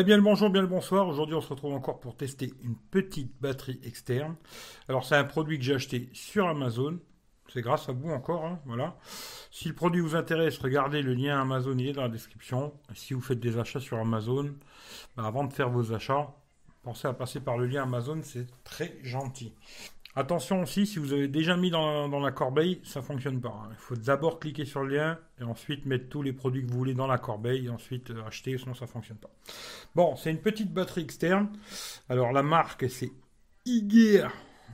Eh bien le bonjour, bien le bonsoir. Aujourd'hui on se retrouve encore pour tester une petite batterie externe. Alors c'est un produit que j'ai acheté sur Amazon. C'est grâce à vous encore, hein, voilà. Si le produit vous intéresse, regardez le lien Amazon, il est dans la description. si vous faites des achats sur Amazon, bah, avant de faire vos achats, pensez à passer par le lien Amazon, c'est très gentil. Attention aussi, si vous avez déjà mis dans, la corbeille, ça fonctionne pas. Hein. Il faut d'abord cliquer sur le lien et ensuite mettre tous les produits que vous voulez dans la corbeille et ensuite euh, acheter, sinon ça fonctionne pas. Bon, c'est une petite batterie externe. Alors la marque c'est Igear.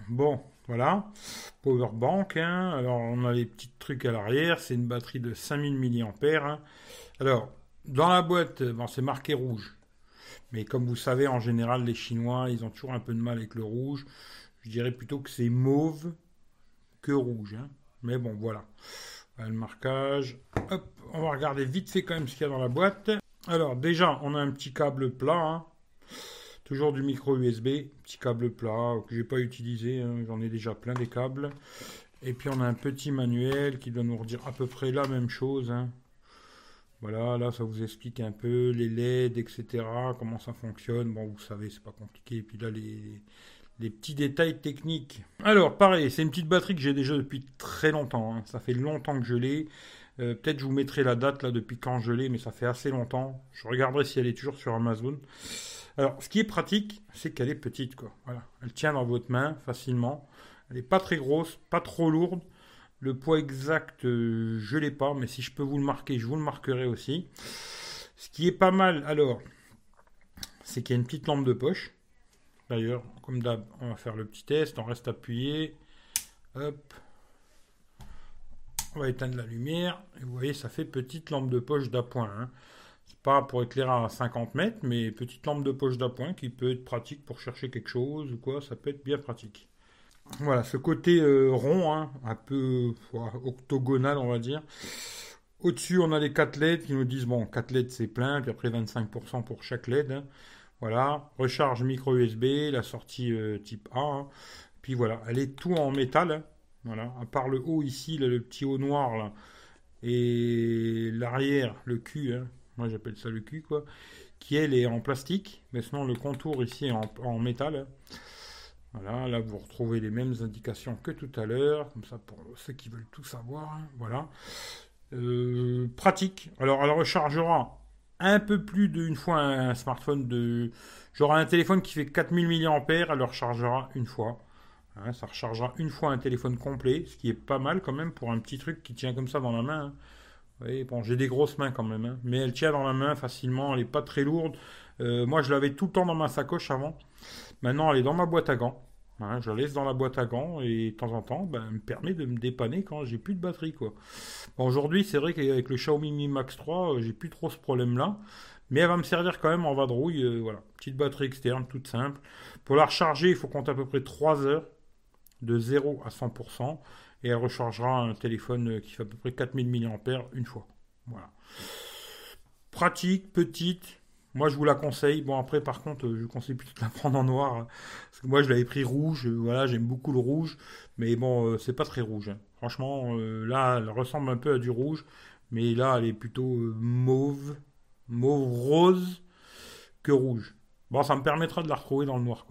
Bon, voilà. Powerbank. Hein. Alors on a les petits trucs à l'arrière. C'est une batterie de 5000 mAh. Hein. Alors dans la boîte, bon, c'est marqué rouge. Mais comme vous savez, en général, les Chinois, ils ont toujours un peu de mal avec le rouge. Je dirais plutôt que c'est mauve que rouge. Hein. Mais bon, voilà. Le marquage. Hop, on va regarder vite fait quand même ce qu'il y a dans la boîte. Alors déjà, on a un petit câble plat. Hein. Toujours du micro USB. Petit câble plat que j'ai pas utilisé. Hein. J'en ai déjà plein des câbles. Et puis on a un petit manuel qui doit nous redire à peu près la même chose. Voilà, là ça vous explique un peu les LED, etc. Comment ça fonctionne. Bon, vous savez, c'est pas compliqué. Et puis là, les, les petits détails techniques. Alors, pareil, c'est une petite batterie que j'ai déjà depuis très longtemps. Hein. Ça fait longtemps que je l'ai. Euh, peut-être je vous mettrai la date là depuis quand je l'ai, mais ça fait assez longtemps. Je regarderai si elle est toujours sur Amazon. Alors, ce qui est pratique, c'est qu'elle est petite, quoi. Voilà, elle tient dans votre main facilement. Elle n'est pas très grosse, pas trop lourde. Le poids exact, euh, je l'ai pas, mais si je peux vous le marquer, je vous le marquerai aussi. Ce qui est pas mal, alors, c'est qu'il y a une petite lampe de poche. D'ailleurs, comme d'hab, on va faire le petit test. On reste appuyé. Hop. On va éteindre la lumière. Et vous voyez, ça fait petite lampe de poche d'appoint. Hein. C'est pas pour éclairer à 50 mètres, mais petite lampe de poche d'appoint qui peut être pratique pour chercher quelque chose ou quoi. Ça peut être bien pratique. Voilà, ce côté euh, rond, hein, un peu octogonal, on va dire. Au-dessus, on a les 4 LED qui nous disent bon, 4 LED c'est plein, puis après 25% pour chaque LED. Hein. Voilà, recharge micro USB, la sortie euh, type A. Hein. Puis voilà, elle est tout en métal. Hein. Voilà, à part le haut ici, le petit haut noir là, et l'arrière, le cul, hein. moi j'appelle ça le cul quoi, qui elle est en plastique, mais sinon le contour ici est en, métal. Voilà, là vous retrouvez les mêmes indications que tout à l'heure, comme ça pour ceux qui veulent tout savoir. Voilà. Euh, pratique. Alors elle rechargera un peu plus d'une fois un smartphone de. J'aurai un téléphone qui fait 4000 mAh, elle le rechargera une fois. Hein, ça rechargera une fois un téléphone complet, ce qui est pas mal quand même pour un petit truc qui tient comme ça dans la main. Hein. bon, j'ai des grosses mains quand même, hein. mais elle tient dans la main facilement, elle n'est pas très lourde. Euh, moi, je l'avais tout le temps dans ma sacoche avant. Maintenant, elle est dans ma boîte à gants. Hein, je la laisse dans la boîte à gants et de temps en temps, ben, elle me permet de me dépanner quand j'ai plus de batterie. Aujourd'hui, c'est vrai qu'avec le Xiaomi Mi Max 3, euh, j'ai plus trop ce problème-là. Mais elle va me servir quand même en vadrouille. Euh, voilà, petite batterie externe, toute simple. Pour la recharger, il faut compter à peu près 3 heures de 0 à 100%. Et elle rechargera un téléphone euh, qui fait à peu près 4000 mAh une fois. Voilà. Pratique, petite, moi, je vous la conseille. Bon, après, par contre, je vous conseille plutôt de la prendre en noir. Hein. parce que moi, je l'avais pris rouge. Voilà, j'aime beaucoup le rouge. Mais bon, euh, c'est pas très rouge. Hein. Franchement, euh, là, elle ressemble un peu à du rouge. Mais là, elle est plutôt euh, mauve, mauve rose que rouge. Bon, ça me permettra de la retrouver dans le noir.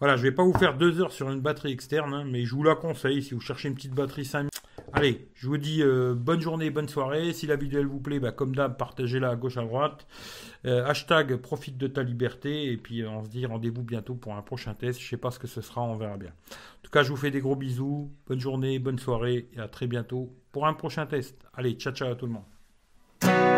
Voilà, je vais pas vous faire deux heures sur une batterie externe, hein, mais je vous la conseille si vous cherchez une petite batterie 5 Allez, je vous dis euh, bonne journée, bonne soirée. Si la vidéo elle vous plaît, bah, comme d'hab, partagez-la à gauche à droite. Euh, hashtag profite de ta liberté. Et puis on se dit rendez-vous bientôt pour un prochain test. Je sais pas ce que ce sera, on verra bien. En tout cas, je vous fais des gros bisous. Bonne journée, bonne soirée et à très bientôt pour un prochain test. Allez, ciao ciao à tout le monde.